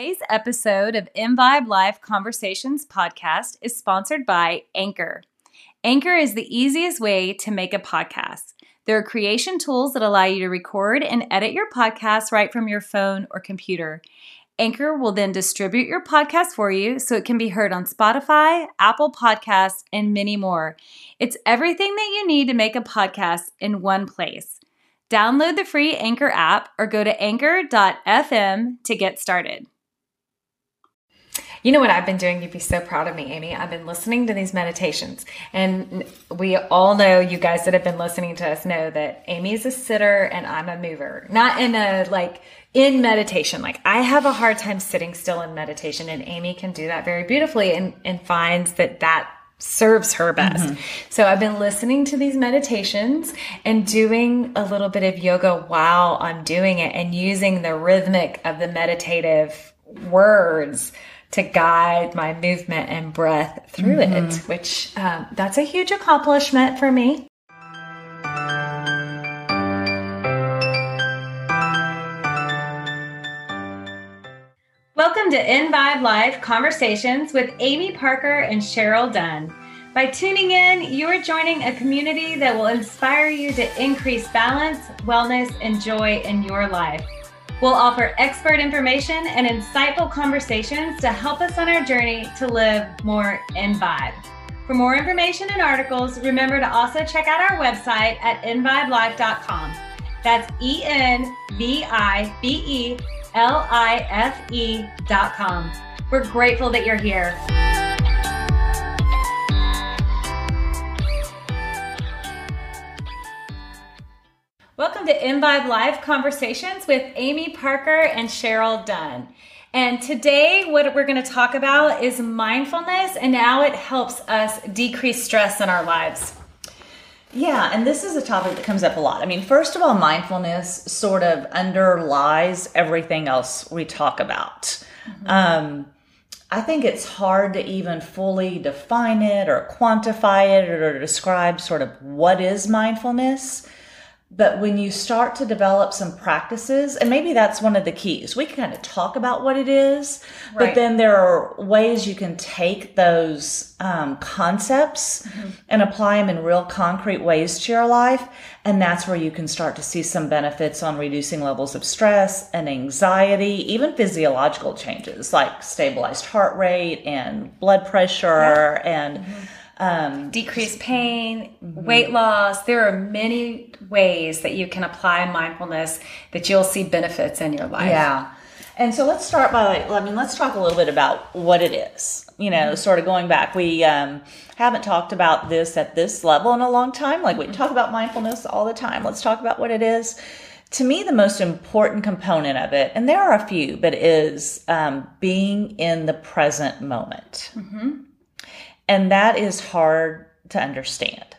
Today's episode of Envibe Life Conversations podcast is sponsored by Anchor. Anchor is the easiest way to make a podcast. There are creation tools that allow you to record and edit your podcast right from your phone or computer. Anchor will then distribute your podcast for you so it can be heard on Spotify, Apple Podcasts, and many more. It's everything that you need to make a podcast in one place. Download the free Anchor app or go to anchor.fm to get started. You know what I've been doing? You'd be so proud of me, Amy. I've been listening to these meditations. And we all know, you guys that have been listening to us know that Amy is a sitter and I'm a mover. Not in a like, in meditation. Like, I have a hard time sitting still in meditation, and Amy can do that very beautifully and, and finds that that serves her best. Mm-hmm. So I've been listening to these meditations and doing a little bit of yoga while I'm doing it and using the rhythmic of the meditative words to guide my movement and breath through mm-hmm. it, which um, that's a huge accomplishment for me. Welcome to Envibe Life Conversations with Amy Parker and Cheryl Dunn. By tuning in, you are joining a community that will inspire you to increase balance, wellness, and joy in your life. We'll offer expert information and insightful conversations to help us on our journey to live more in vibe. For more information and articles, remember to also check out our website at envibelife.com. That's E N V I B E L I F E.com. We're grateful that you're here. Welcome to Envibe Life Conversations with Amy Parker and Cheryl Dunn. And today, what we're going to talk about is mindfulness and how it helps us decrease stress in our lives. Yeah, and this is a topic that comes up a lot. I mean, first of all, mindfulness sort of underlies everything else we talk about. Mm-hmm. Um, I think it's hard to even fully define it or quantify it or describe sort of what is mindfulness. But when you start to develop some practices, and maybe that's one of the keys, we can kind of talk about what it is, right. but then there are ways you can take those um, concepts mm-hmm. and apply them in real concrete ways to your life. And that's where you can start to see some benefits on reducing levels of stress and anxiety, even physiological changes like stabilized heart rate and blood pressure yeah. and. Mm-hmm um, decrease pain, mm-hmm. weight loss. There are many ways that you can apply mindfulness that you'll see benefits in your life. Yeah. And so let's start by, I mean, let's talk a little bit about what it is. You know, mm-hmm. sort of going back, we um, haven't talked about this at this level in a long time. Like we mm-hmm. talk about mindfulness all the time. Let's talk about what it is. To me, the most important component of it, and there are a few, but is um, being in the present moment. Mm-hmm. And that is hard to understand.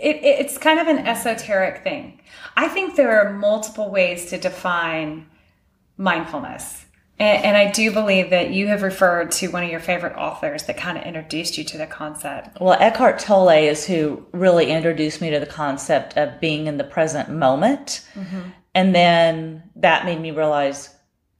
It, it's kind of an esoteric thing. I think there are multiple ways to define mindfulness. And, and, I do believe that you have referred to one of your favorite authors that kind of introduced you to the concept. Well, Eckhart Tolle is who really introduced me to the concept of being in the present moment. Mm-hmm. And then that made me realize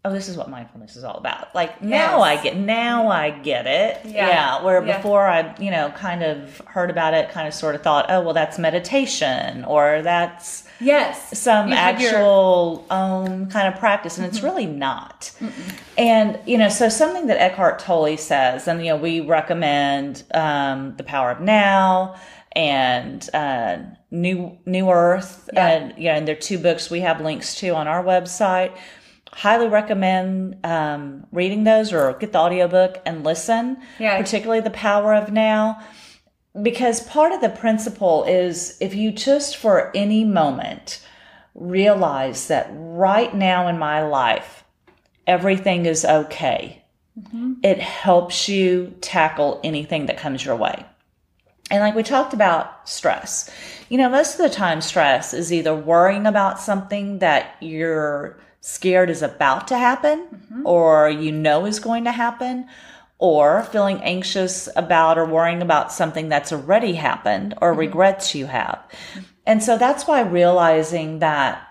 oh, this is what mindfulness is all about. Like yes. now I get, now I get it. Yeah. yeah where yeah. before I, you know, kind of heard about it, kind of sort of thought, oh, well, that's meditation or that's yes some actual your... own kind of practice. And mm-hmm. it's really not. Mm-mm. And, you know, so something that Eckhart Tolle says, and, you know, we recommend um, The Power of Now and uh, New New Earth, yeah. and you know, and there are two books we have links to on our website highly recommend um, reading those or get the audiobook and listen yeah particularly the power of now because part of the principle is if you just for any moment realize that right now in my life everything is okay mm-hmm. it helps you tackle anything that comes your way and like we talked about stress you know most of the time stress is either worrying about something that you're scared is about to happen mm-hmm. or you know is going to happen or feeling anxious about or worrying about something that's already happened or mm-hmm. regrets you have. And so that's why realizing that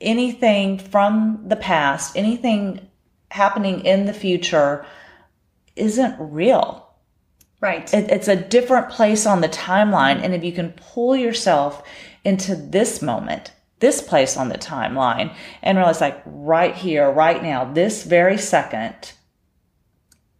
anything from the past, anything happening in the future isn't real. Right. It, it's a different place on the timeline. And if you can pull yourself into this moment, this place on the timeline, and realize, like, right here, right now, this very second,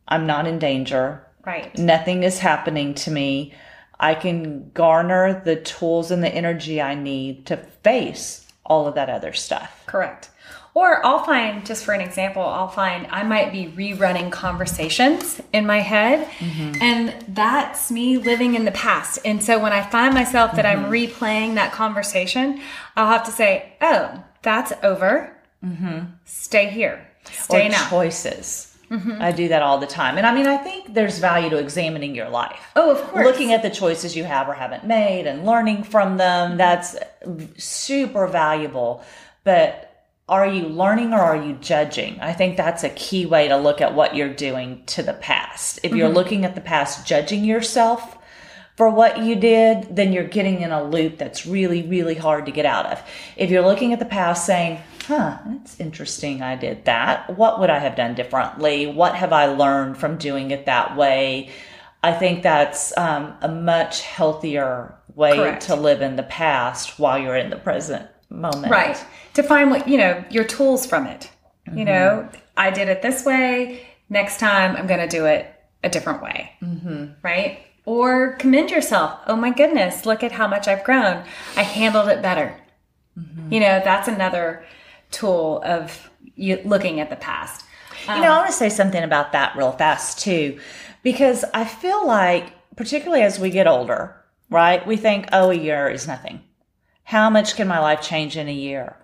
I'm not in danger. right. Nothing is happening to me. I can garner the tools and the energy I need to face all of that other stuff. Correct. Or I'll find, just for an example, I'll find I might be rerunning conversations in my head, mm-hmm. and that's me living in the past. And so when I find myself that I'm mm-hmm. replaying that conversation, I'll have to say, oh, that's over. Mm-hmm. Stay here. Stay or now. choices. I do that all the time. And I mean, I think there's value to examining your life. Oh, of course. Looking at the choices you have or haven't made and learning from them, that's super valuable. But are you learning or are you judging? I think that's a key way to look at what you're doing to the past. If you're looking at the past, judging yourself for what you did, then you're getting in a loop that's really, really hard to get out of. If you're looking at the past saying, huh, that's interesting, I did that. What would I have done differently? What have I learned from doing it that way? I think that's um, a much healthier way Correct. to live in the past while you're in the present moment. Right. To find what, you know, your tools from it. You know, I did it this way. Next time I'm going to do it a different way. Mm-hmm. Right. Or commend yourself. Oh my goodness, look at how much I've grown. I handled it better. You know, that's another tool of you looking at the past. You know, I want to say something about that real fast too, because I feel like, particularly as we get older, right, we think, oh, a year is nothing. How much can my life change in a year?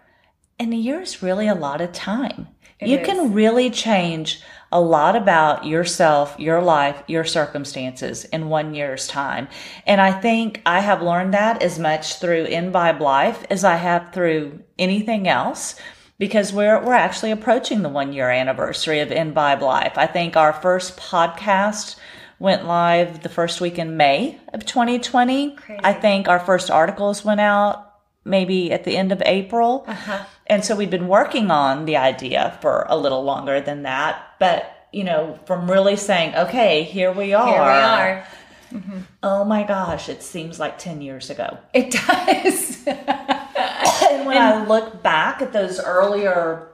And a year is really a lot of time. you is. can really change a lot about yourself, your life, your circumstances in one year's time. And I think I have learned that as much through In Vibe Life as I have through anything else because we're we're actually approaching the one year anniversary of In Vibe Life. I think our first podcast went live the first week in May of 2020. Crazy. I think our first articles went out maybe at the end of April. Uh-huh. And so we've been working on the idea for a little longer than that. But, you know, from really saying, okay, here we are. Here we are. Mm-hmm. Oh my gosh, it seems like 10 years ago. It does. And when I look back at those earlier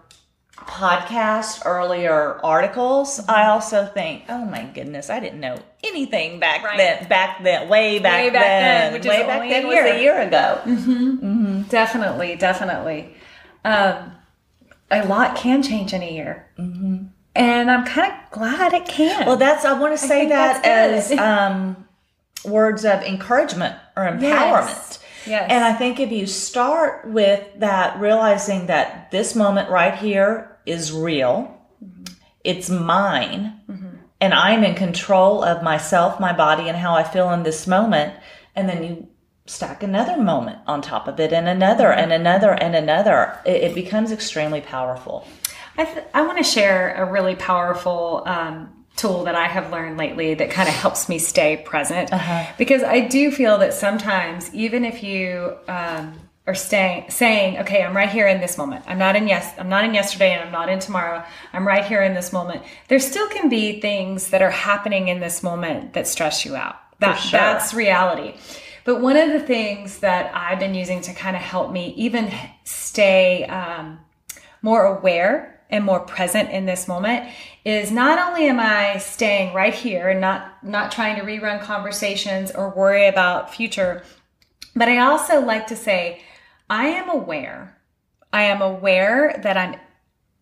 podcasts, earlier articles, mm-hmm. I also think, oh my goodness, I didn't know anything back Right. then. Back then, way back, Way back then, then, which is way back then was a year ago. Mm-hmm. Definitely, definitely. Um, a lot can change in a year. Mm-hmm. And I'm kind of glad it can. Well, that's I want to say that as um, words of encouragement or empowerment. Yes. Yes. And I think if you start with that, realizing that this moment right here is real, it's mine, and I'm in control of myself, my body, and how I feel in this moment, and then you stack another moment on top of it, and another, and another, and another, it, it becomes extremely powerful. I, th- I want to share a really powerful um, tool that I have learned lately that kind of helps me stay present. Because I do feel that sometimes, even if you um, are staying, saying, "Okay, I'm right here in this moment. I'm not in yes, I'm not in yesterday, and I'm not in tomorrow. I'm right here in this moment." There still can be things that are happening in this moment that stress you out. That sure. that's reality. But one of the things that I've been using to kind of help me even stay um, more aware and more present in this moment is not only am I staying right here and not not trying to rerun conversations or worry about future, but I also like to say I am aware. I am aware that I'm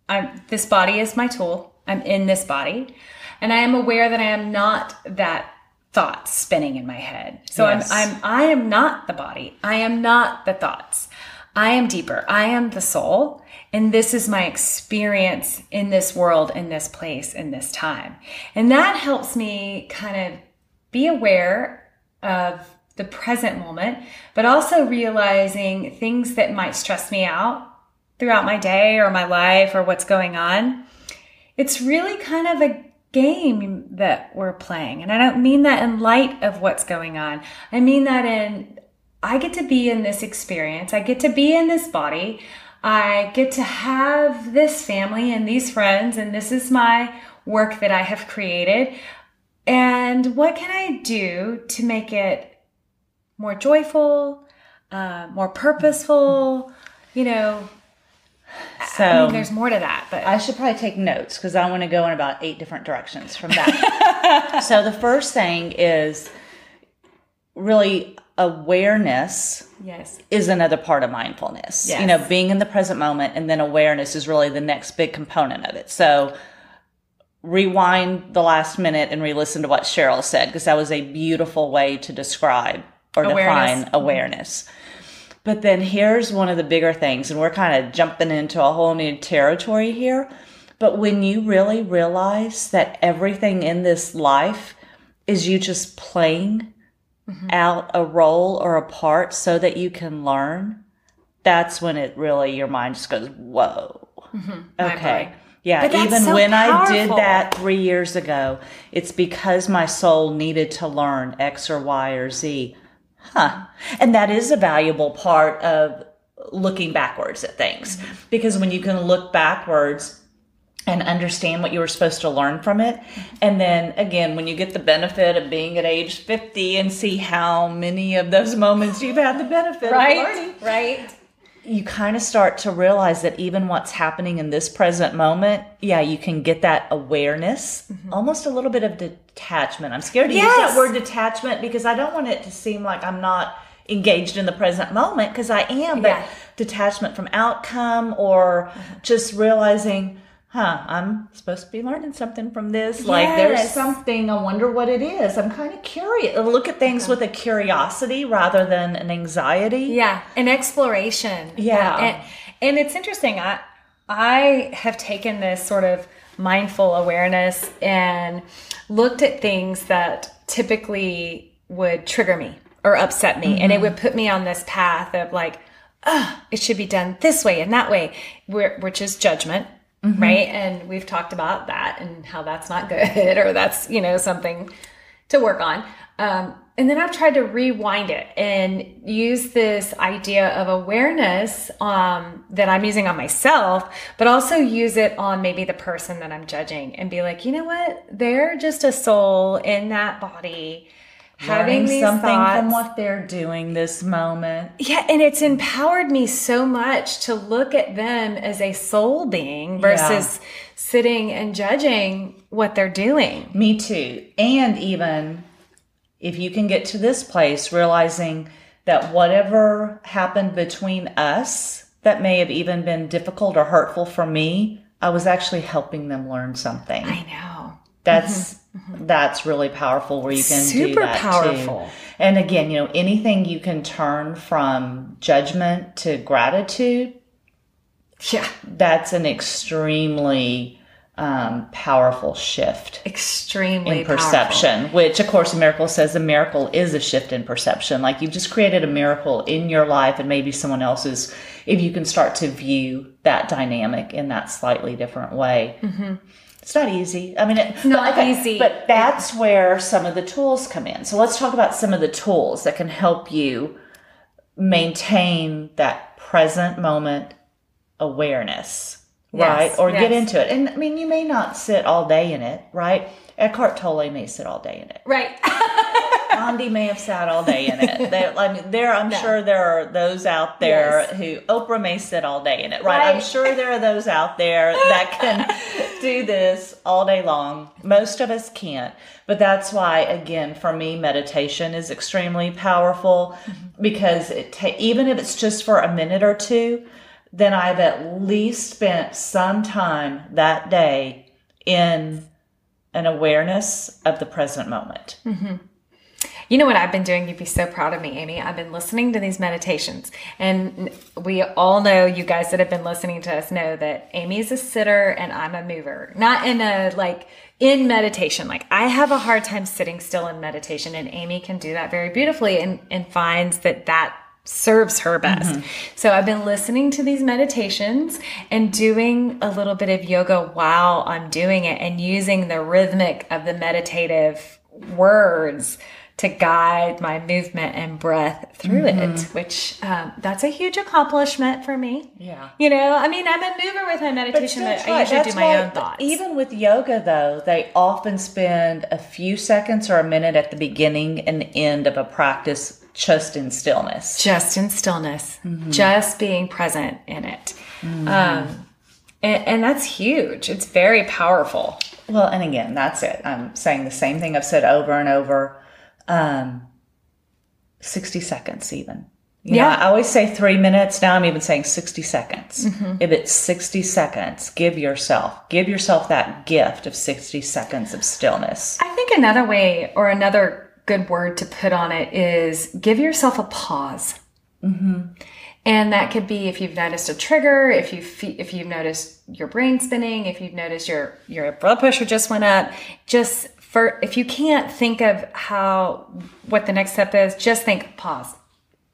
I'm this body is my tool. I'm in this body. And I am aware that I am not that thought spinning in my head. So Yes. I'm I'm I am not the body. I am not the thoughts. I am deeper. I am the soul. And this is my experience in this world, in this place, in this time. And that helps me kind of be aware of the present moment, but also realizing things that might stress me out throughout my day or my life or what's going on. It's really kind of a game that we're playing. And I don't mean that in light of what's going on. I mean that in I get to be in this experience. I get to be in this body. I get to have this family and these friends, and this is my work that I have created. And what can I do to make it more joyful, uh, more purposeful? You know, So I mean, there's more to that, but I should probably take notes because I want to go in about eight different directions from that. so the first thing is really awareness yes, is another part of mindfulness. Yes. You know, being in the present moment and then awareness is really the next big component of it. So rewind the last minute and re-listen to what Cheryl said because that was a beautiful way to describe or Awareness. define mm-hmm. awareness. But then here's one of the bigger things, and we're kind of jumping into a whole new territory here. But when you really realize that everything in this life is you just playing out a role or a part so that you can learn, that's when it really, your mind just goes, whoa. Okay. mind. Yeah, even so when I did that three years ago, it's because my soul needed to learn X or Y or Z. Huh. And that is a valuable part of looking backwards at things. Mm-hmm. Because when you can look backwards and understand what you were supposed to learn from it, and then again, when you get the benefit of being at age 50 and see how many of those moments you've had the benefit of learning, right, right. You kind of start to realize that even what's happening in this present moment, yeah, you can get that awareness, mm-hmm. almost a little bit of detachment. I'm scared to use that word detachment because I don't want it to seem like I'm not engaged in the present moment because I am, but Yeah. detachment from outcome or mm-hmm. just realizing, huh, I'm supposed to be learning something from this. Like there's something, I wonder what it is. I'm kind of curious. Look at things with a curiosity rather than an anxiety. Yeah, an exploration. Yeah. and, and it's interesting. I I have taken this sort of mindful awareness and looked at things that typically would trigger me or upset me, and it would put me on this path of like, ah, it should be done this way and that way, which is judgment. Right. And we've talked about that and how that's not good or that's, you know, something to work on. Um, and then I've tried to rewind it and use this idea of awareness um, that I'm using on myself, but also use it on maybe the person that I'm judging and be like, you know what? They're just a soul in that body having something from what they're doing this moment. Yeah, and it's empowered me so much to look at them as a soul being versus sitting and judging what they're doing. Me too. And even if you can get to this place, realizing that whatever happened between us that may have even been difficult or hurtful for me, I was actually helping them learn something. I know. That's mm-hmm. Mm-hmm. that's really powerful where you can do Super that powerful. too. And again, you know, anything you can turn from judgment to gratitude, Yeah. that's an extremely um, powerful shift Extremely in perception, which of course a miracle says a miracle is a shift in perception. Like you've just created a miracle in your life and maybe someone else's, if you can start to view that dynamic in that slightly different way. Mm-hmm. It's not easy. I mean, it's not easy. But that's where some of the tools come in. So let's talk about some of the tools that can help you maintain that present moment awareness, right? Yes, Or get into it. And I mean, you may not sit all day in it, right? Eckhart Tolle may sit all day in it. Right. Gandhi may have sat all day in it. There, I mean, there. I'm sure there are those out there Yes. who Oprah may sit all day in it, right? I'm sure there are those out there that can do this all day long. Most of us can't, but that's why, again, for me, meditation is extremely powerful mm-hmm. because it ta- even if it's just for a minute or two, then I've at least spent some time that day in an awareness of the present moment. Mm-hmm. You know what I've been doing? You'd be so proud of me, Amy. I've been listening to these meditations. And we all know, you guys that have been listening to us know that Amy is a sitter and I'm a mover. Not in a like, in meditation. Like, I have a hard time sitting still in meditation, and Amy can do that very beautifully and, and finds that that serves her best. So I've been listening to these meditations and doing a little bit of yoga while I'm doing it and using the rhythmic of the meditative words to guide my movement and breath through Mm-hmm. it, which um, that's a huge accomplishment for me. Yeah. You know, I mean, I'm a mover with my meditation, but, still I usually That's do my why own thoughts. Even with yoga, though, they often spend a few seconds or a minute at the beginning and end of a practice just in stillness. just in stillness, Mm-hmm. just being present in it. Um, and, and that's huge. It's very powerful. Well, and again, that's it. I'm saying the same thing I've said over and over. Um, 60 seconds, even. You Yeah. know, I always say three minutes. Now I'm even saying 60 seconds. Mm-hmm. If it's 60 seconds, give yourself, give yourself that gift of 60 seconds of stillness. I think another way or another good word to put on it is give yourself a pause. Mm-hmm. And that could be if you've noticed a trigger, if you fe- if you've noticed your brain spinning, if you've noticed your your blood pressure just went up. Just for if you can't think of how what the next step is, just think pause,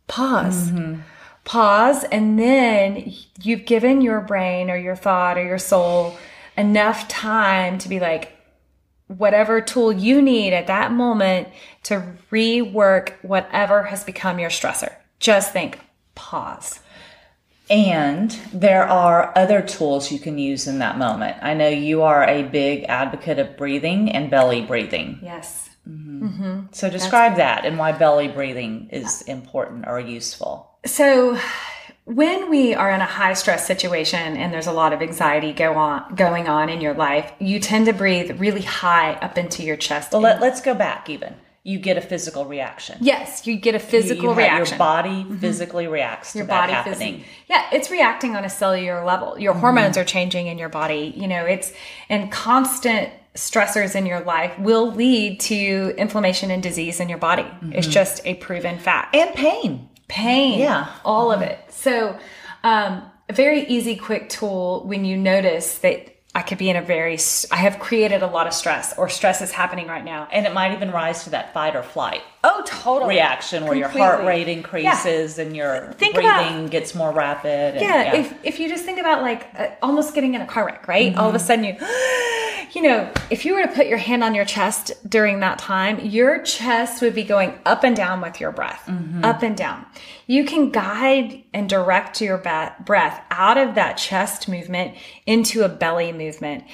pause, mm-hmm. pause, and then you've given your brain or your thought or your soul enough time to be like, whatever tool you need at that moment to rework whatever has become your stressor. Just think, pause. And there are other tools you can use in that moment. I know you are a big advocate of breathing and belly breathing. Yes. Mm-hmm. Mm-hmm. So describe that and why belly breathing is important or useful. So when we are in a high stress situation and there's a lot of anxiety go on going on in your life, you tend to breathe really high up into your chest. Well, let, let's go back even. You get a physical reaction. yes, you get a physical You have- reaction. Mm-hmm. Your body physically reacts to your that body happening. yeah it's reacting on a cellular level your hormones are changing in your body you know it's and constant stressors in your life will lead to inflammation and disease in your body it's just a proven fact and pain. Pain Yeah. all of it so um, a very easy quick tool when you notice that i could be in a very I have created a lot of stress or stress is happening right now And it might even rise to that fight or flight oh totally reaction where your heart rate increases and your Think breathing about- gets more rapid. and- yeah, if if you just think about like uh, almost getting in a car wreck, right? All of a sudden you you know, if you were to put your hand on your chest during that time, your chest would be going up and down with your breath, up and down. You can guide and direct your breath out of that chest movement into a belly movement.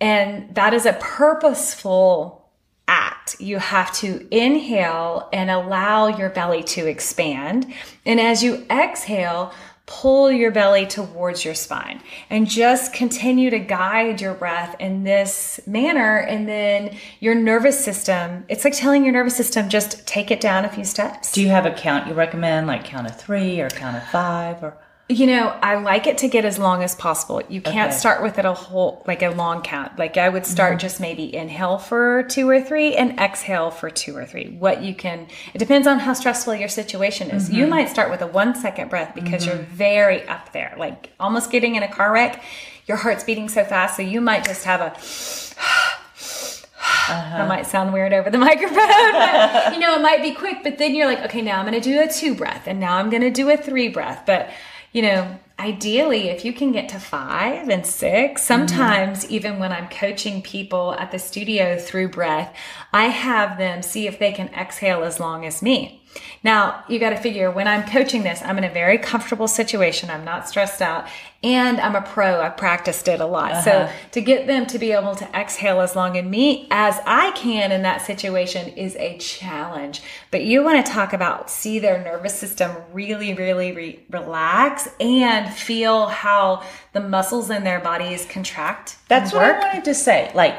And that is a purposeful act. You have to inhale and allow your belly to expand. And as you exhale, pull your belly towards your spine and just continue to guide your breath in this manner. And then your nervous system, it's like telling your nervous system, just take it down a few steps. Do you have a count you recommend, like count of three or count of five or? You know, I like it to get as long as possible. You can't Okay. start with it a whole, like a long count. Like I would start mm-hmm. just maybe inhale for two or three and exhale for two or three. What you can, it depends on how stressful your situation is. You mm-hmm. might start with a one second breath because you're mm-hmm. very up there, like almost getting in a car wreck. Your heart's beating so fast. So you might just have a, uh-huh. that might sound weird over the microphone, but you know, it might be quick, but then you're like, okay, now I'm going to do a two breath and now I'm going to do a three breath. But, you know, ideally, if you can get to five and six, mm-hmm. sometimes even when I'm coaching people at the studio through breath, I have them see if they can exhale as long as me. Now, you got to figure when I'm coaching this, I'm in a very comfortable situation. I'm not stressed out and I'm a pro. I've practiced it a lot. So uh-huh. to get them to be able to exhale as long as me as I can in that situation is a challenge. But you want to talk about see their nervous system really, really re- relax and feel how the muscles in their bodies contract. That's what I wanted to say. Like,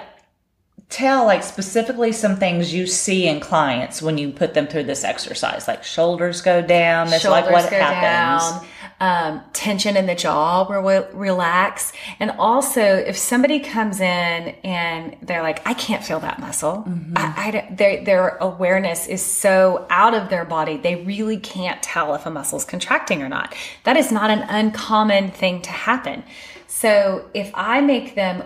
tell like specifically some things you see in clients when you put them through this exercise. Like shoulders go down. This like what happens. down, um, tension in the jaw will relax. And also, if somebody comes in and they're like, I can't feel that muscle, Mm-hmm. I, I don't- their, their awareness is so out of their body, they really can't tell if a muscle's contracting or not. That is not an uncommon thing to happen. So if I make them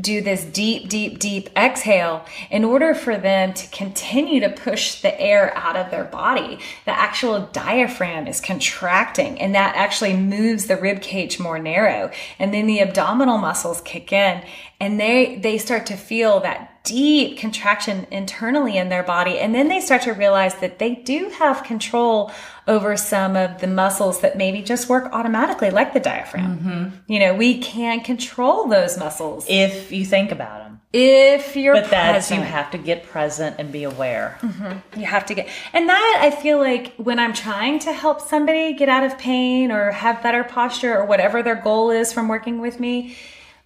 do this deep, deep, deep exhale in order for them to continue to push the air out of their body. The actual diaphragm is contracting and that actually moves the rib cage more narrow. And then the abdominal muscles kick in and they, they start to feel that deep contraction internally in their body. And then they start to realize that they do have control over some of the muscles that maybe just work automatically, like the diaphragm. Mm-hmm. You know, we can't control those muscles If you think about them. if you're But that's, you have to get present and be aware. You have to get, and that I feel like when I'm trying to help somebody get out of pain or have better posture or whatever their goal is from working with me,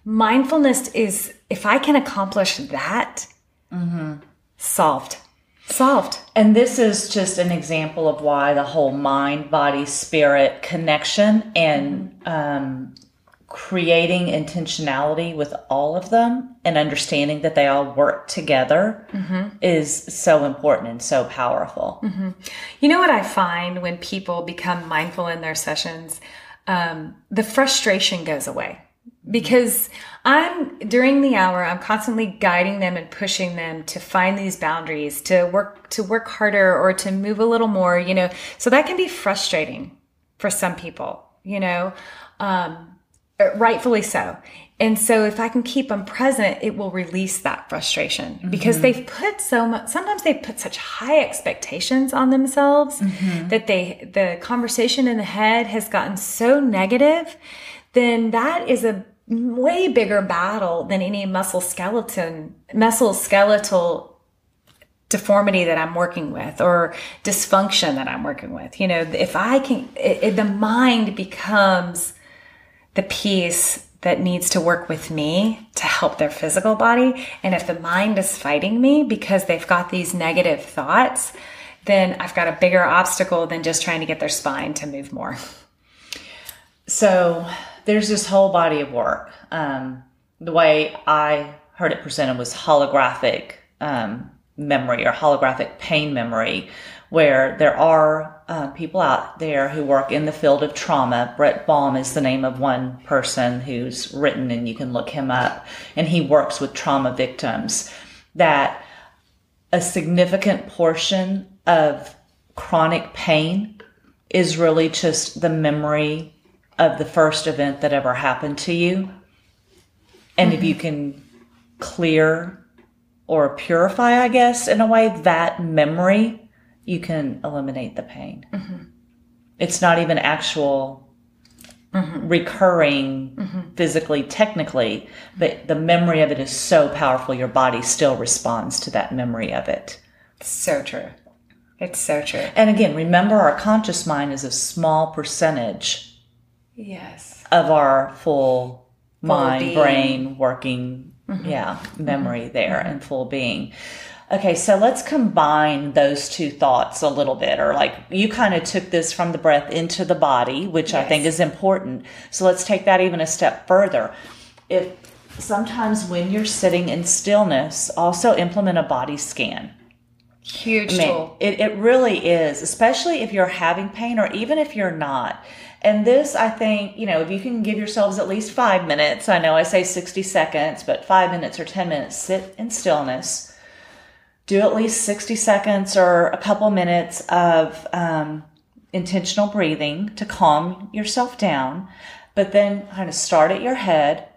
mindfulness is, if I can accomplish that, solved. Solved. And this is just an example of why the whole mind, body, spirit connection and um, creating intentionality with all of them and understanding that they all work together is so important and so powerful. You know what I find when people become mindful in their sessions? Um, the frustration goes away because I'm during the hour, I'm constantly guiding them and pushing them to find these boundaries, to work, to work harder or to move a little more, you know, so that can be frustrating for some people, you know, um, rightfully so. And so if I can keep them present, it will release that frustration because they've put so much, sometimes they put such high expectations on themselves that they, the conversation in the head has gotten so negative, then that is a way bigger battle than any muscle skeleton, muscle skeletal deformity that I'm working with or dysfunction that I'm working with. You know, if I can, it, it- the mind becomes the piece that needs to work with me to help their physical body. And if the mind is fighting me because they've got these negative thoughts, then I've got a bigger obstacle than just trying to get their spine to move more. So there's this whole body of work. Um, the way I heard it presented was holographic um, memory or holographic pain memory, where there are uh, people out there who work in the field of trauma. Brent Baum is the name of one person who's written, and you can look him up. And he works with trauma victims. That a significant portion of chronic pain is really just the memory of the first event that ever happened to you. And if you mm-hmm. can clear or purify, I guess, in a way, that memory, you can eliminate the pain. Mm-hmm. It's not even actual mm-hmm. recurring physically, technically, but the memory of it is so powerful, your body still responds to that memory of it. So true. It's so true. And again, remember our conscious mind is a small percentage Yes. of our full mind, being. brain working, mm-hmm. yeah, mm-hmm. memory there mm-hmm. and full being. Okay, so let's combine those two thoughts a little bit, or like you kind of took this from the breath into the body, which I think is important. So let's take that even a step further. If sometimes when you're sitting in stillness, also implement a body scan. Huge I mean, tool. it, it really is, especially if you're having pain or even if you're not. And this, I think, you know, if you can give yourselves at least five minutes, I know I say 60 seconds, but five minutes or 10 minutes, sit in stillness. Do at least 60 seconds or a couple minutes of um, intentional breathing to calm yourself down. But then kind of start at your head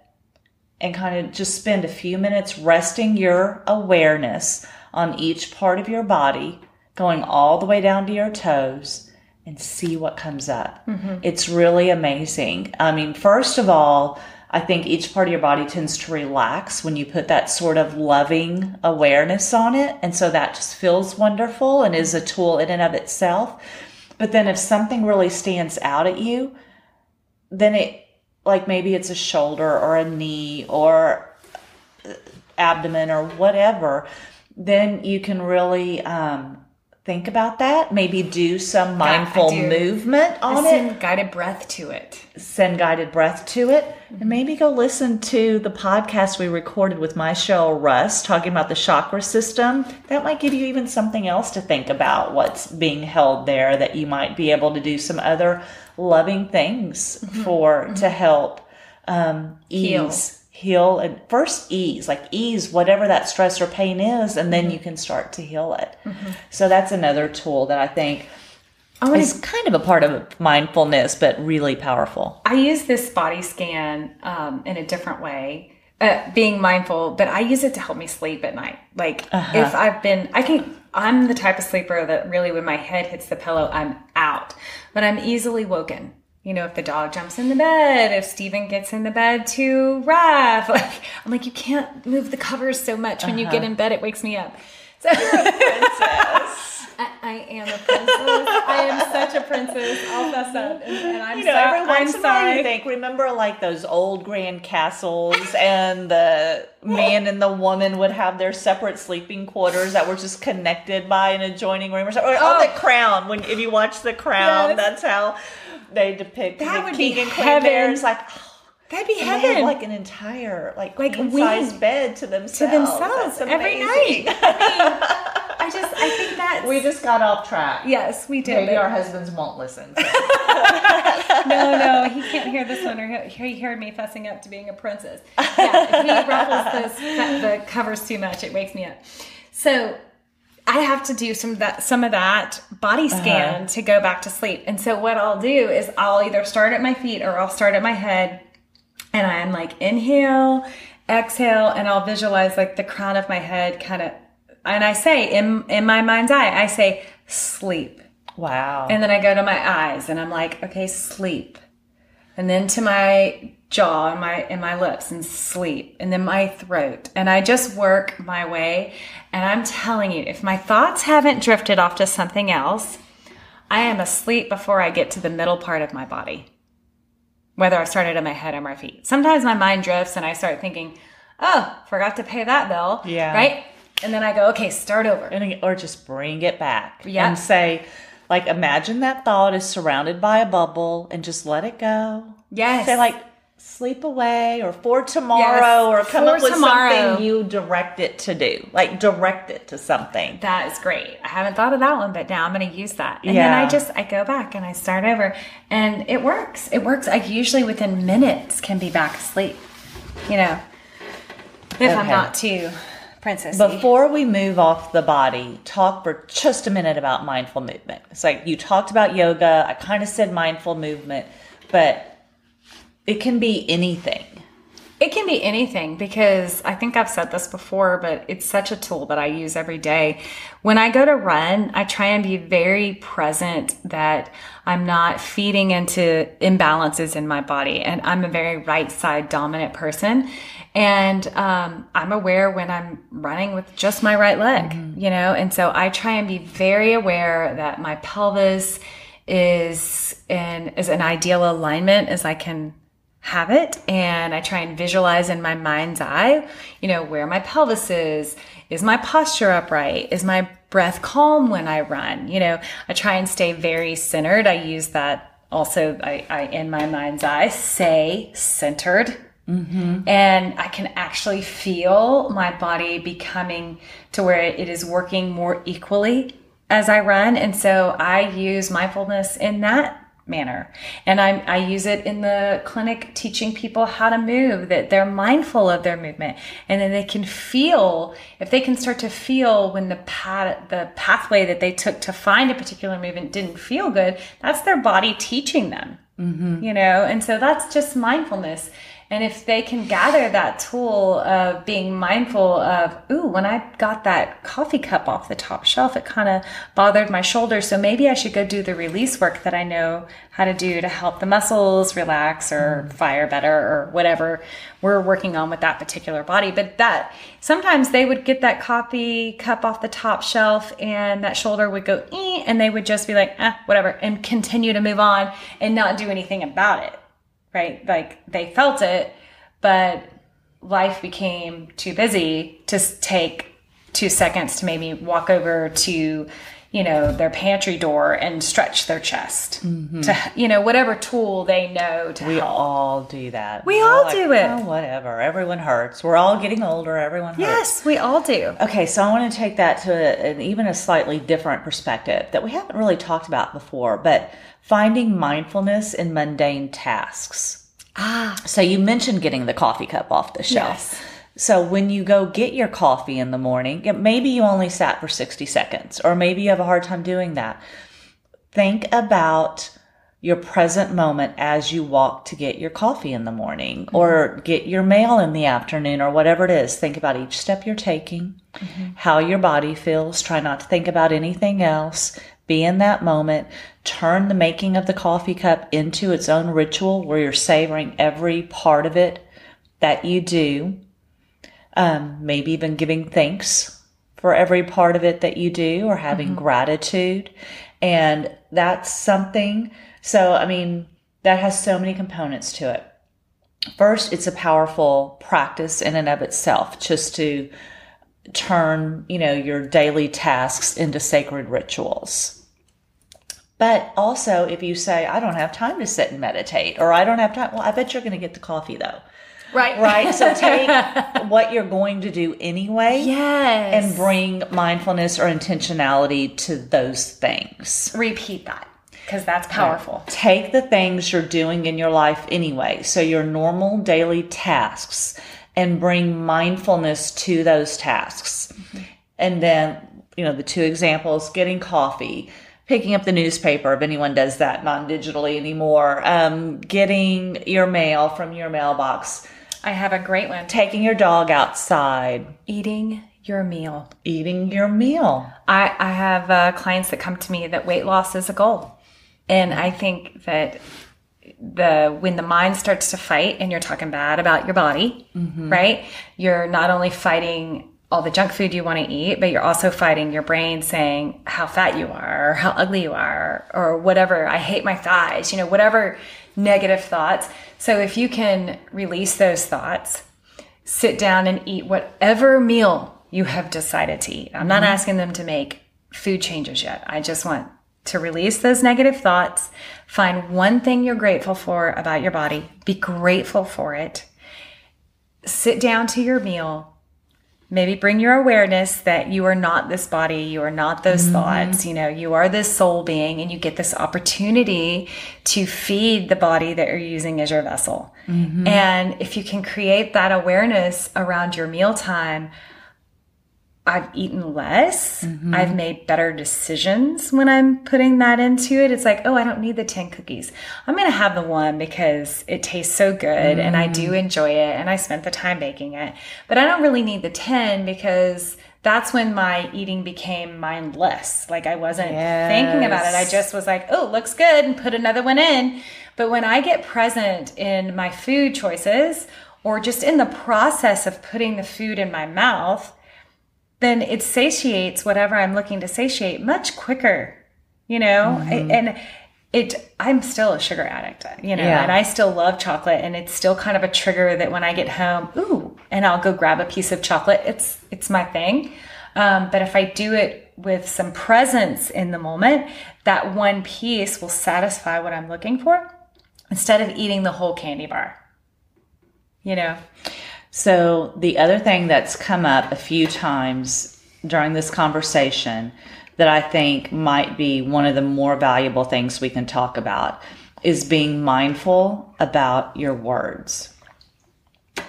and kind of just spend a few minutes resting your awareness on each part of your body, going all the way down to your toes, and see what comes up. It's really amazing. I mean, first of all, I think each part of your body tends to relax when you put that sort of loving awareness on it. And so that just feels wonderful and is a tool in and of itself. But then if something really stands out at you, then it like maybe it's a shoulder or a knee or abdomen or whatever then you can really um, think about that maybe do some mindful do. movement on it Send guided breath to it. send guided breath to it mm-hmm. and maybe go listen to the podcast we recorded with Michelle Russ talking about the chakra system. That might give you even something else to think about what's being held there that you might be able to do some other loving things mm-hmm. for to mm-hmm. help um, Heal. ease, heal, and first ease, like ease whatever that stress or pain is, and then you can start to heal it. So that's another tool that I think I is kind of a part of mindfulness, but really powerful. I use this body scan um, in a different way. uh, being mindful, but I use it to help me sleep at night. Like Uh-huh. if I've been, I can, I'm the type of sleeper that really, when my head hits the pillow, I'm out, but I'm easily woken. You know, if the dog jumps in the bed, if Steven gets in the bed too rough, like, I'm like, you can't move the covers so much. When you Uh-huh. get in bed, it wakes me up. So I, I am a princess. I am such a princess. I'll mess up, and, and I'm You know, so, every I'm once in a sorry. you think, remember like those old grand castles and the man and the woman would have their separate sleeping quarters that were just connected by an adjoining room or something. Or on the crown, when if you watch the crown, Yes. that's how they depict That would king be and queen heaven. there. Like, oh, That'd be they heaven. have like an entire like Like like wing sized bed to themselves. to themselves That's every night. I mean, I just, I think that's we just got off track. yes, we did. Maybe but- our husbands won't listen. so. no, no, he can't hear this one, or he he heard me fussing up to being a princess. Yeah, if he ruffles this, the covers too much, it wakes me up. So I have to do some of that, some of that body uh-huh. scan to go back to sleep. And so what I'll do is I'll either start at my feet or I'll start at my head, and I'm like inhale, exhale, and I'll visualize like the crown of my head, kind of. And I say in in my mind's eye, I say sleep. wow. And then I go to my eyes and I'm like, okay, sleep. And then to my jaw and my and my lips and sleep. And then my throat. And I just work my way. And I'm telling you, if my thoughts haven't drifted off to something else, I am asleep before I get to the middle part of my body. Whether I started at my head or my feet. Sometimes my mind drifts and I start thinking, oh, forgot to pay that bill. Yeah. Right? And then I go, okay, start over. and or just bring it back Yeah. and say like imagine that thought is surrounded by a bubble and just let it go Yes. say like sleep away or for tomorrow or come for up with tomorrow. something you direct it to do like direct it to something That is great. I haven't thought of that one, but now I'm going to use that. And then I just I go back and I start over, and it works. It works. I usually within minutes can be back asleep. You know, if I'm not too princess. before we move off the body talk for just a minute about mindful movement. It's like you talked about yoga. I kind of said mindful movement but it can be anything It can be anything because I think I've said this before, but it's such a tool that I use every day. When I go to run, I try and be very present that I'm not feeding into imbalances in my body. And I'm a very right side dominant person. And um, I'm aware when I'm running with just my right leg, you know? And so I try and be very aware that my pelvis is in is an ideal alignment as I can have it and I try and visualize in my mind's eye, you know, where my pelvis is, is my posture upright, is my breath calm when I run, you know, I try and stay very centered. I use that also, I, I in my mind's eye say centered. Mm-hmm. And I can actually feel my body becoming to where it is working more equally as I run. And so I use mindfulness in that manner. And I, I use it in the clinic teaching people how to move, that they're mindful of their movement. And then they can feel, if they can start to feel when the path, the pathway that they took to find a particular movement didn't feel good, that's their body teaching them, mm-hmm. you know? And so that's just mindfulness. And if they can gather that tool of being mindful of, ooh, when I got that coffee cup off the top shelf, it kind of bothered my shoulder. So maybe I should go do the release work that I know how to do to help the muscles relax or fire better or whatever we're working on with that particular body. But that sometimes they would get that coffee cup off the top shelf and that shoulder would go, eh, and they would just be like, ah, whatever, and continue to move on and not do anything about it right? Like they felt it, but life became too busy to take two seconds to maybe walk over to, you know, their pantry door and stretch their chest to, you know, whatever tool they know to We help. all do that. We We're all like, do it. "Oh, whatever. Everyone hurts. We're all getting older. Everyone hurts. yes, we all do. Okay, so I want to take that to an even a slightly different perspective that we haven't really talked about before, but finding mindfulness in mundane tasks. Ah, So you mentioned getting the coffee cup off the shelf. Yes. So when you go get your coffee in the morning, maybe you only sat for 60 seconds, or maybe you have a hard time doing that. Think about your present moment as you walk to get your coffee in the morning mm-hmm. or get your mail in the afternoon or whatever it is. Think about each step you're taking, mm-hmm. how your body feels. Try not to think about anything else. Be in that moment. Turn the making of the coffee cup into its own ritual where you're savoring every part of it that you do. Um, maybe even giving thanks for every part of it that you do or having gratitude. And that's something. So, I mean, that has so many components to it. First, it's a powerful practice in and of itself just to turn, you know, your daily tasks into sacred rituals. But also, if you say, I don't have time to sit and meditate, or I don't have time, well, I bet you're going to get the coffee though. Right. Right. So take what you're going to do anyway Yes. and bring mindfulness or intentionality to those things. repeat that because that's powerful. Take the things you're doing in your life anyway, so your normal daily tasks, and bring mindfulness to those tasks. And then, you know, the two examples getting coffee, picking up the newspaper, if anyone does that non digitally anymore, um, getting your mail from your mailbox, I have a great one. taking your dog outside, Eating your meal. eating your meal. I, I have uh, clients that come to me that weight loss is a goal. And I think that the when the mind starts to fight and you're talking bad about your body, right? You're not only fighting all the junk food you want to eat, but you're also fighting your brain saying how fat you are, or how ugly you are, or whatever. I hate my thighs, you know, whatever negative thoughts. So if you can release those thoughts, sit down and eat whatever meal you have decided to eat. I'm not mm-hmm. asking them to make food changes yet. I just want to release those negative thoughts, find one thing you're grateful for about your body, be grateful for it, sit down to your meal. Maybe bring your awareness that you are not this body, you are not those mm-hmm. thoughts, you know, you are this soul being, and you get this opportunity to feed the body that you're using as your vessel. Mm-hmm. And if you can create that awareness around your mealtime, I've eaten less. Mm-hmm. I've made better decisions when I'm putting that into it. It's like, oh, I don't need the 10 cookies. I'm going to have the one because it tastes so good and I do mm. enjoy it and I spent the time making it. But I don't really need the 10 because that's when my eating became mindless. Like I wasn't thinking about it. I just was like, oh, looks good and put another one in. But when I get present in my food choices or just in the process of putting the food in my mouth, then it satiates whatever I'm looking to satiate much quicker, you know? I- and it, I'm still a sugar addict, you know, Yeah. and I still love chocolate and it's still kind of a trigger that when I get home, ooh, and I'll go grab a piece of chocolate. It's, it's my thing. Um, but if I do it with some presence in the moment, that one piece will satisfy what I'm looking for instead of eating the whole candy bar, you know? So, the other thing that's come up a few times during this conversation that I think might be one of the more valuable things we can talk about is being mindful about your words.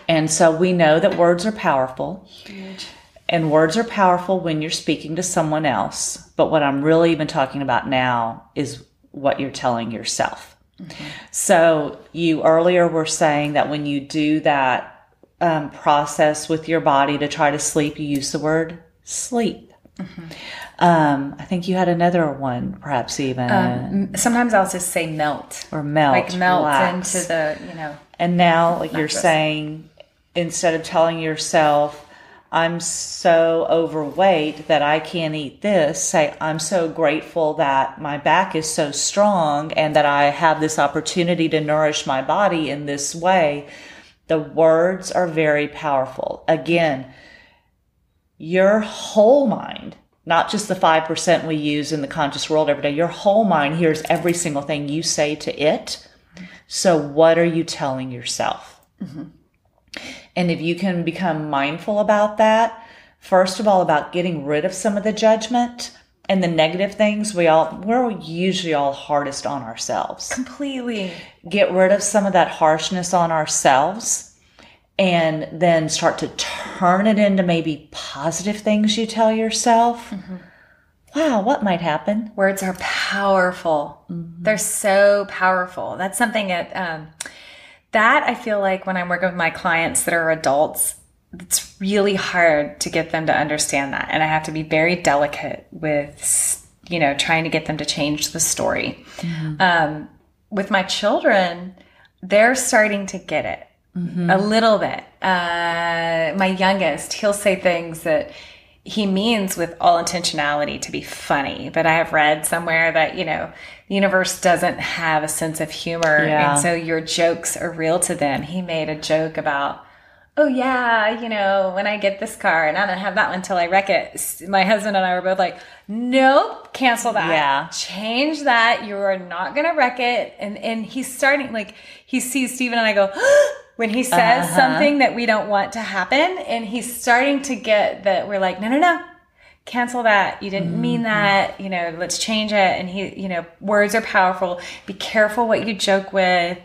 And so, we know that words are powerful. And words are powerful when you're speaking to someone else. But what I'm really even talking about now is what you're telling yourself. Mm-hmm. So, you earlier were saying that when you do that um, process with your body to try to sleep, you use the word sleep. Um, I think you had another one, perhaps even, Um, Sometimes I'll just say melt. or melt, like melt relax. into the you know And now, like you're saying, instead of telling yourself, I'm so overweight that I can't eat this, say, I'm so grateful that my back is so strong and that I have this opportunity to nourish my body in this way. The words are very powerful. Again, your whole mind, not just the 5% we use in the conscious world every day, your whole mind hears every single thing you say to it. So, what are you telling yourself? Mm-hmm. And if you can become mindful about that, first of all, about getting rid of some of the judgment and the negative things, we all, we're usually all hardest on ourselves completely get rid of some of that harshness on ourselves and then start to turn it into maybe positive things you tell yourself. wow, what might happen? Words are powerful. Mm-hmm. They're so powerful. That's something that um, that I feel like when I'm working with my clients that are adults, it's really hard to get them to understand that, and I have to be very delicate with you know trying to get them to change the story. Mm-hmm. Um, with my children, they're starting to get it mm-hmm. a little bit. Uh, my youngest, he'll say things that he means with all intentionality to be funny. But I have read somewhere that, you know, the universe doesn't have a sense of humor. Yeah. And so your jokes are real to them. He made a joke about, oh, yeah, you know, when I get this car and I don't have that one until I wreck it. My husband and I were both like, nope, cancel that. Yeah. Change that. You are not going to wreck it. And, and he's starting, like, he sees Steven and I go, when he says uh-huh. something that we don't want to happen and he's starting to get that we're like no no no cancel that you didn't mm-hmm. mean that you know let's change it and he you know words are powerful be careful what you joke with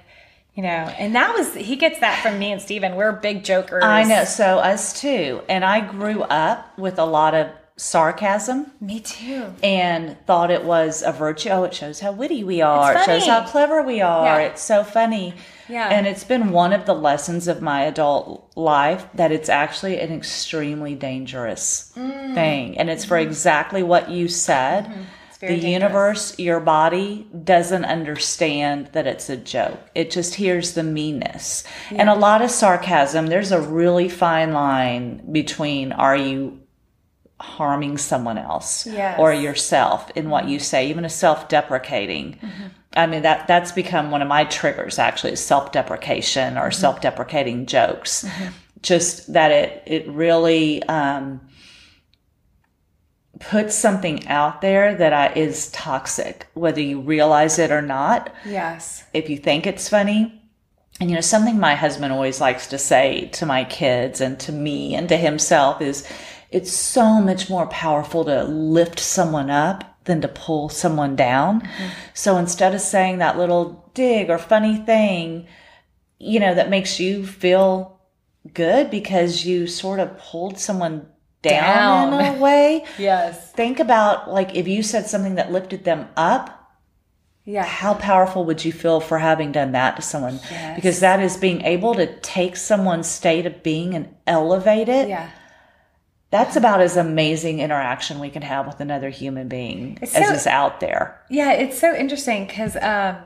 you know and that was he gets that from me and Steven we're big jokers I know so us too and I grew up with a lot of sarcasm. Me too. And thought it was a virtue. Oh, it shows how witty we are. It shows how clever we are. Yeah. It's so funny. Yeah. And it's been one of the lessons of my adult life that it's actually an extremely dangerous mm. thing. And it's for mm-hmm. exactly what you said. Mm-hmm. The dangerous. universe, your body doesn't understand that it's a joke. It just hears the meanness. Yeah. And a lot of sarcasm, there's a really fine line between are you harming someone else yes. or yourself in what you say, even a self-deprecating. Mm-hmm. I mean that that's become one of my triggers actually is self-deprecation or mm-hmm. self-deprecating jokes. Mm-hmm. Just that it it really um, puts something out there that I, is toxic, whether you realize it or not. Yes. If you think it's funny. And you know, something my husband always likes to say to my kids and to me and to himself is it's so much more powerful to lift someone up than to pull someone down. Mm-hmm. So instead of saying that little dig or funny thing, you know, that makes you feel good because you sort of pulled someone down, down. in a way. yes. Think about like if you said something that lifted them up. Yeah. How powerful would you feel for having done that to someone? Yes. Because that is being able to take someone's state of being and elevate it. Yeah that's about as amazing interaction we can have with another human being it's as so, is out there. Yeah, it's so interesting because um,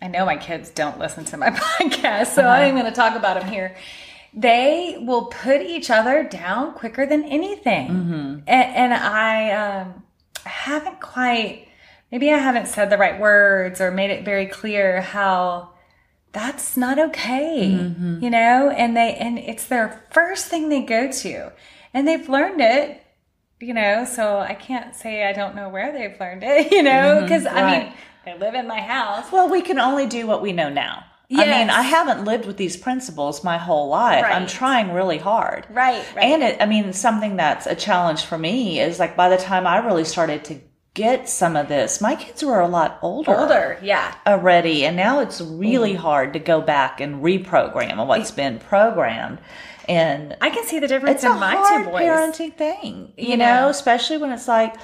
I know my kids don't listen to my podcast, so uh-huh. I'm going to talk about them here. They will put each other down quicker than anything, mm-hmm. and, and, I um, haven't quite. Maybe I haven't said the right words or made it very clear how that's not okay, mm-hmm. you know. And they and it's their first thing they go to and they've learned it you know so i can't say i don't know where they've learned it you know because mm-hmm, right. i mean they live in my house well we can only do what we know now Yes. I mean, I haven't lived with these principles my whole life. Right. I'm trying really hard. Right, right. And it, I mean, something that's a challenge for me is like by the time I really started to get some of this, my kids were a lot older. Older, yeah. Already. And now it's really mm. hard to go back and reprogram what's been programmed. And I can see the difference in my two boys. parenting thing, you, you know, know, especially when it's like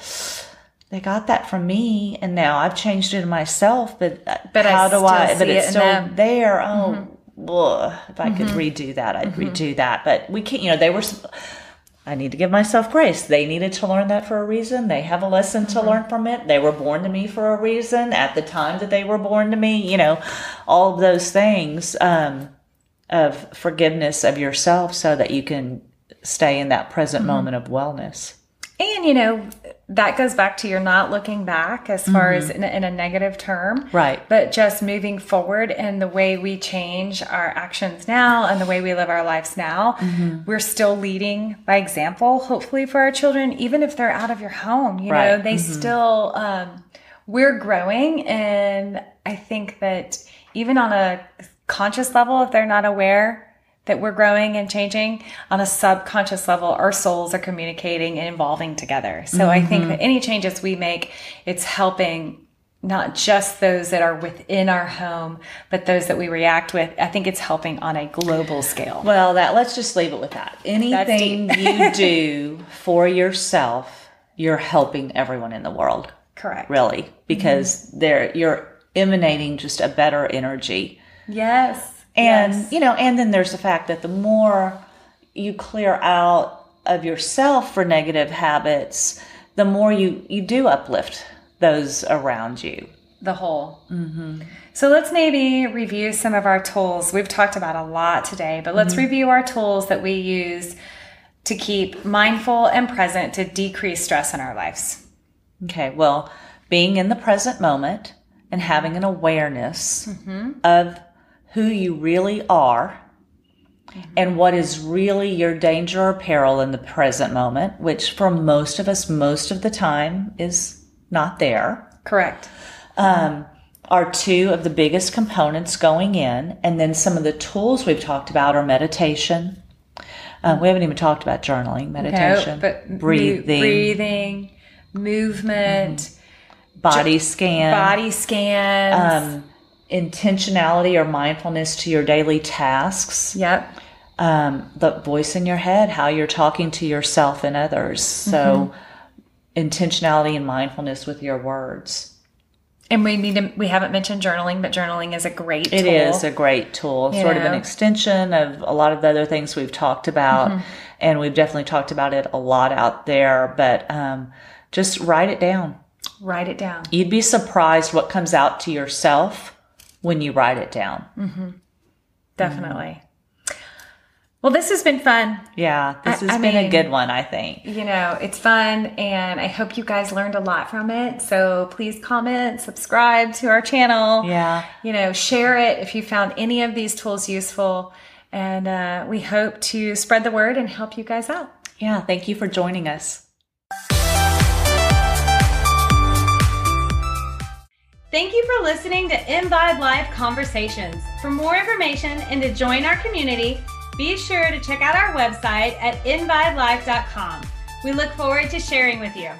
they got that from me, and now I've changed it myself. But but how I do I? But it's it still there. Oh, mm-hmm. if I mm-hmm. could redo that, I'd mm-hmm. redo that. But we can't. You know, they were. I need to give myself grace. They needed to learn that for a reason. They have a lesson to mm-hmm. learn from it. They were born to me for a reason at the time that they were born to me, you know, all of those things. Um, of forgiveness of yourself so that you can stay in that present mm-hmm. moment of wellness. And, you know, that goes back to you're not looking back as far mm-hmm. as in a, in a, negative term. Right. But just moving forward and the way we change our actions now and the way we live our lives now, mm-hmm. we're still leading by example, hopefully, for our children, even if they're out of your home. You right. know, they mm-hmm. still, um, we're growing. And I think that even on a conscious level, if they're not aware that we're growing and changing, on a subconscious level, our souls are communicating and evolving together. So mm-hmm. I think that any changes we make, it's helping not just those that are within our home, but those that we react with. I think it's helping on a global scale. Well, that let's just leave it with that. Anything you do for yourself you're helping everyone in the world, Correct. really, because they're you're emanating just a better energy. Yes. And yes. you know, and then there's the fact that the more you clear out of yourself for negative habits, the more you you do uplift those around you. the whole. Mm-hmm. So let's maybe review some of our tools. We've talked about a lot today, but let's review our tools that we use to keep mindful and present to decrease stress in our lives. Okay, well, being in the present moment and having an awareness of who you really are and what is really your danger or peril in the present moment, which for most of us, most of the time is not there, Correct. um, are two of the biggest components going in. And then some of the tools we've talked about are meditation. Uh, we haven't even talked about journaling, meditation, but breathing, breathing, movement, body scan, body scans. um, intentionality or mindfulness to your daily tasks. yep. Um, the voice in your head, how you're talking to yourself and others. So, intentionality and mindfulness with your words. And we need to, we haven't mentioned journaling, but journaling is a great It tool. is a great tool, sort of an extension of a lot of the other things we've talked about. And we've definitely talked about it a lot out there, but um, just write it down. Write it down. You'd be surprised what comes out to yourself when you write it down. Definitely. Well, this has been fun. Yeah, this I- has I been a good one, I think. You know, it's fun and I hope you guys learned a lot from it. So please comment, subscribe to our channel. Yeah. You know, share it if you found any of these tools useful. And uh, we hope to spread the word and help you guys out. Yeah, thank you for joining us. Thank you for listening to Envibe Life Conversations. For more information and to join our community, be sure to check out our website at envibelife.com. We look forward to sharing with you.